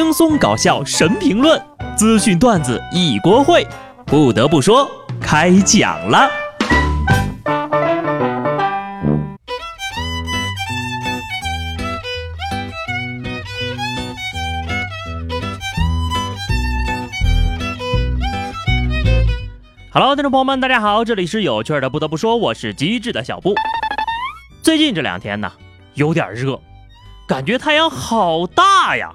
轻松搞笑神评论，资讯段子一锅烩。不得不说，开讲了。Hello，听众朋友们，大家好，这里是有趣的。不得不说，我是机智的小布。最近这两天呢，有点热，感觉太阳好大呀。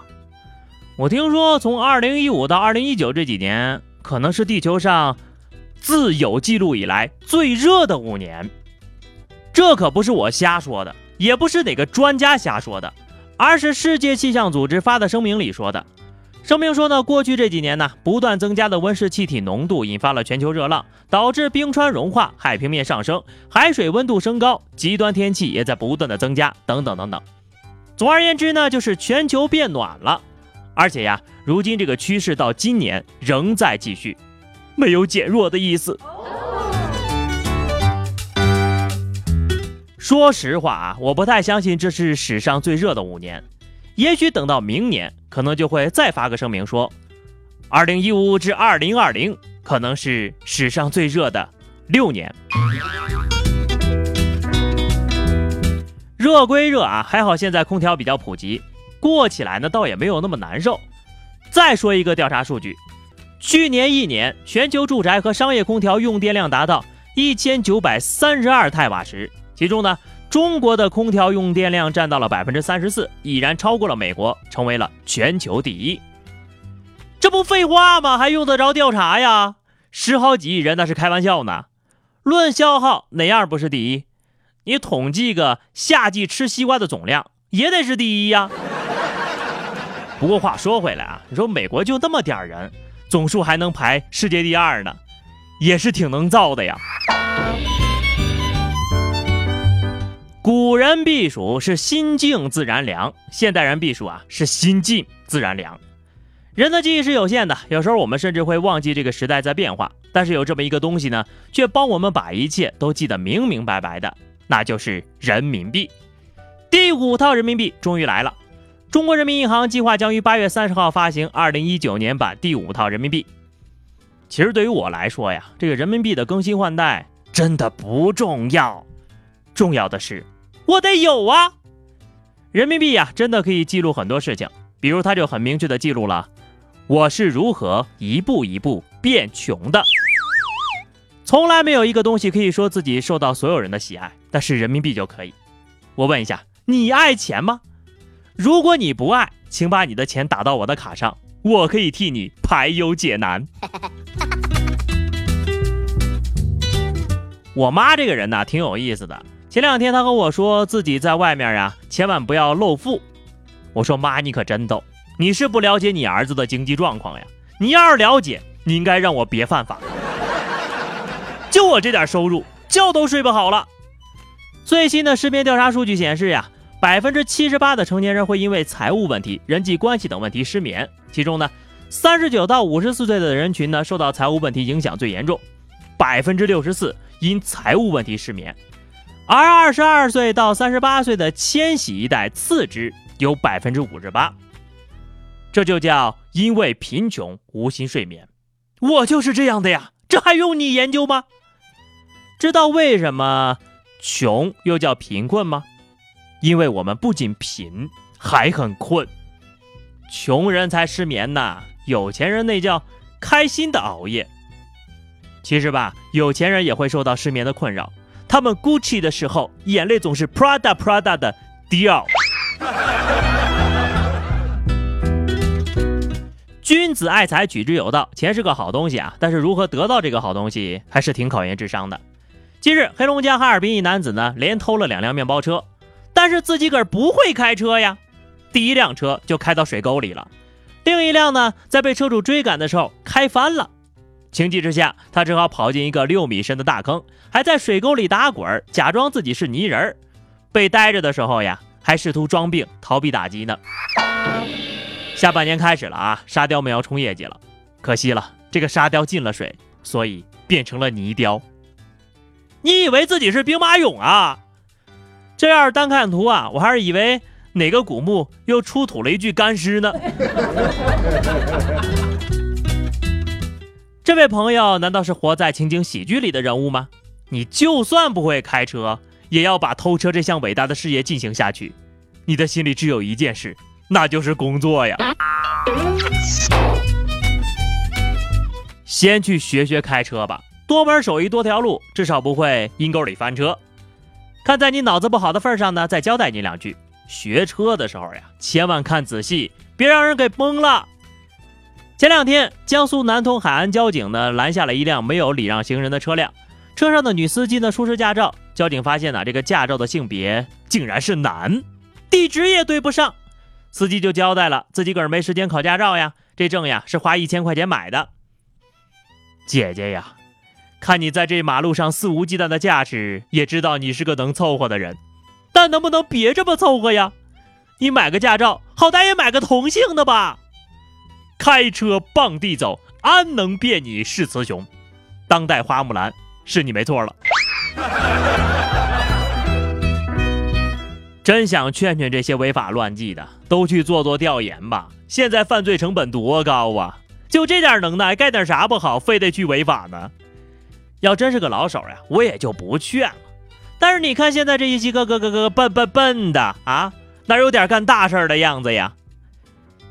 我听说，从二零一五到二零一九这几年，可能是地球上自有记录以来最热的五年。这可不是我瞎说的，也不是哪个专家瞎说的，而是世界气象组织发的声明里说的。声明说呢，过去这几年呢，不断增加的温室气体浓度引发了全球热浪，导致冰川融化、海平面上升、海水温度升高、极端天气也在不断的增加，等等等等。总而言之呢，就是全球变暖了。而且呀，如今这个趋势到今年仍在继续，没有减弱的意思。说实话啊，我不太相信这是史上最热的五年。也许等到明年，可能就会再发个声明说，二零一五至二零二零可能是史上最热的六年。热归热啊，还好现在空调比较普及。过起来呢，倒也没有那么难受。再说一个调查数据，去年一年全球住宅和商业空调用电量达到一千九百三十二太瓦时，其中呢，中国的空调用电量占到了百分之三十四，已然超过了美国，成为了全球第一。这不废话吗？还用得着调查呀？十好几亿人那是开玩笑呢。论消耗，哪样不是第一？你统计个夏季吃西瓜的总量，也得是第一呀。不过话说回来啊，你说美国就那么点人，总数还能排世界第二呢，也是挺能造的呀。古人避暑是心静自然凉，现代人避暑啊是心静自然凉。人的记忆是有限的，有时候我们甚至会忘记这个时代在变化，但是有这么一个东西呢，却帮我们把一切都记得明明白白的，那就是人民币。第五套人民币终于来了。中国人民银行计划将于八月三十号发行二零一九年版第五套人民币。其实对于我来说呀，这个人民币的更新换代真的不重要，重要的是我得有啊。人民币呀，真的可以记录很多事情，比如它就很明确的记录了我是如何一步一步变穷的。从来没有一个东西可以说自己受到所有人的喜爱，但是人民币就可以。我问一下，你爱钱吗？如果你不爱，请把你的钱打到我的卡上，我可以替你排忧解难。我妈这个人呢，挺有意思的。前两天她和我说自己在外面呀，千万不要露富。我说妈，你可真逗，你是不了解你儿子的经济状况呀。你要是了解，你应该让我别犯法。就我这点收入，觉都睡不好了。最新的识别调查数据显示呀。百分之七十八的成年人会因为财务问题、人际关系等问题失眠，其中呢，三十九到五十四岁的人群呢，受到财务问题影响最严重，百分之六十四因财务问题失眠，而二十二岁到三十八岁的千禧一代次之有百分之五十八，这就叫因为贫穷无心睡眠。我就是这样的呀，这还用你研究吗？知道为什么穷又叫贫困吗？因为我们不仅贫，还很困，穷人才失眠呢，有钱人那叫开心的熬夜。其实吧，有钱人也会受到失眠的困扰，他们 Gucci 的时候，眼泪总是 Prada Prada 的掉。君子爱财，取之有道，钱是个好东西啊，但是如何得到这个好东西，还是挺考验智商的。近日，黑龙江哈尔滨一男子呢，连偷了两辆面包车。但是自己个儿不会开车呀，第一辆车就开到水沟里了，另一辆呢，在被车主追赶的时候开翻了。情急之下，他只好跑进一个六米深的大坑，还在水沟里打滚，假装自己是泥人儿。被逮着的时候呀，还试图装病逃避打击呢。下半年开始了啊，沙雕们要冲业绩了，可惜了，这个沙雕进了水，所以变成了泥雕。你以为自己是兵马俑啊？这要是单看图啊，我还是以为哪个古墓又出土了一具干尸呢？这位朋友难道是活在情景喜剧里的人物吗？你就算不会开车，也要把偷车这项伟大的事业进行下去。你的心里只有一件事，那就是工作呀。先去学学开车吧，多门手艺多条路，至少不会阴沟里翻车。看在你脑子不好的份上呢，再交代你两句：学车的时候呀，千万看仔细，别让人给崩了。前两天，江苏南通海岸交警呢拦下了一辆没有礼让行人的车辆，车上的女司机呢出示驾照，交警发现呢这个驾照的性别竟然是男，地址也对不上，司机就交代了自己个儿没时间考驾照呀，这证呀是花一千块钱买的。姐姐呀，看你在这马路上肆无忌惮的驾驶，也知道你是个能凑合的人，但能不能别这么凑合呀？你买个驾照，好歹也买个同性的吧。开车傍地走，安能辨你是雌雄？当代花木兰是你没错了。真想劝劝这些违法乱纪的，都去做做调研吧。现在犯罪成本多高啊！就这点能耐，干点啥不好，非得去违法呢？要真是个老手呀，我也就不劝了。但是你看现在这一些个个个个笨笨笨的啊，哪有点干大事儿的样子呀？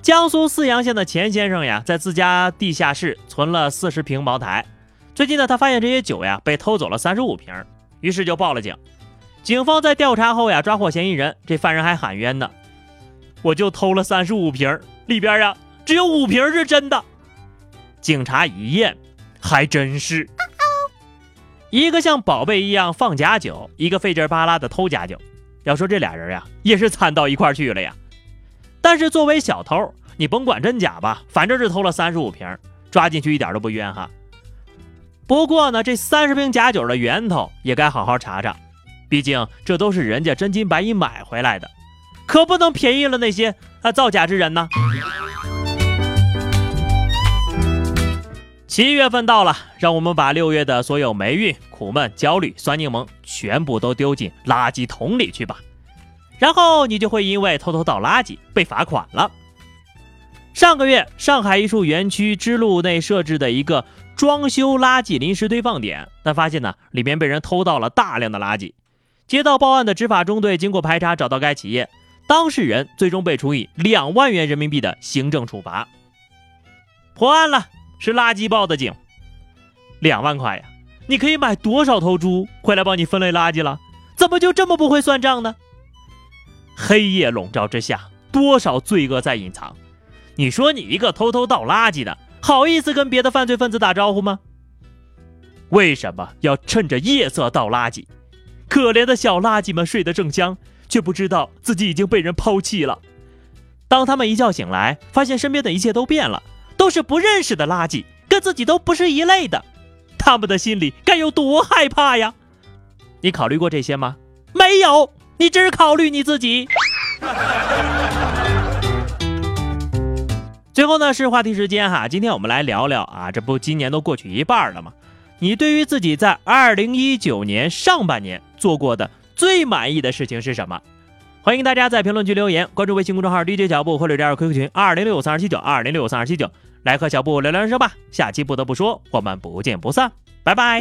江苏泗阳县的钱先生呀，在自家地下室存了四十瓶茅台。最近呢，他发现这些酒呀被偷走了三十五瓶，于是就报了警。警方在调查后呀，抓获嫌疑人。这犯人还喊冤呢：“我就偷了三十五瓶，里边呀只有五瓶是真的。”警察一验，还真是一个像宝贝一样放假酒，一个费劲巴拉的偷假酒。要说这俩人呀，也是惨到一块去了呀。但是作为小偷，你甭管真假吧，反正是偷了三十五瓶，抓进去一点都不冤哈。不过呢，这三十瓶假酒的源头也该好好查查，毕竟这都是人家真金白银买回来的，可不能便宜了那些啊造假之人呢。七月份到了，让我们把六月的所有霉运、苦闷、焦虑、酸柠檬全部都丢进垃圾桶里去吧。然后你就会因为偷偷倒垃圾被罚款了。上个月，上海一处园区支路内设置的一个装修垃圾临时堆放点，但发现呢，里面被人偷到了大量的垃圾。接到报案的执法中队经过排查，找到该企业当事人，最终被处以两万元人民币的行政处罚。破案了，是垃圾报的警。两万块呀，你可以买多少头猪回来帮你分类垃圾了？怎么就这么不会算账呢？黑夜笼罩之下，多少罪恶在隐藏？你说你一个偷偷倒垃圾的，好意思跟别的犯罪分子打招呼吗？为什么要趁着夜色倒垃圾？可怜的小垃圾们睡得正香，却不知道自己已经被人抛弃了。当他们一觉醒来，发现身边的一切都变了，都是不认识的垃圾，跟自己都不是一类的，他们的心里该有多害怕呀？你考虑过这些吗？没有。你只考虑你自己。最后呢是话题时间哈，今天我们来聊聊啊，这不今年都过去一半了吗？你对于自己在二零一九年上半年做过的最满意的事情是什么？欢迎大家在评论区留言，关注微信公众号 DJ 脚步或者加入 QQ 群二零六三二七九二零六三二七九，来和小布聊聊人生吧。下期不得不说，我们不见不散，拜拜。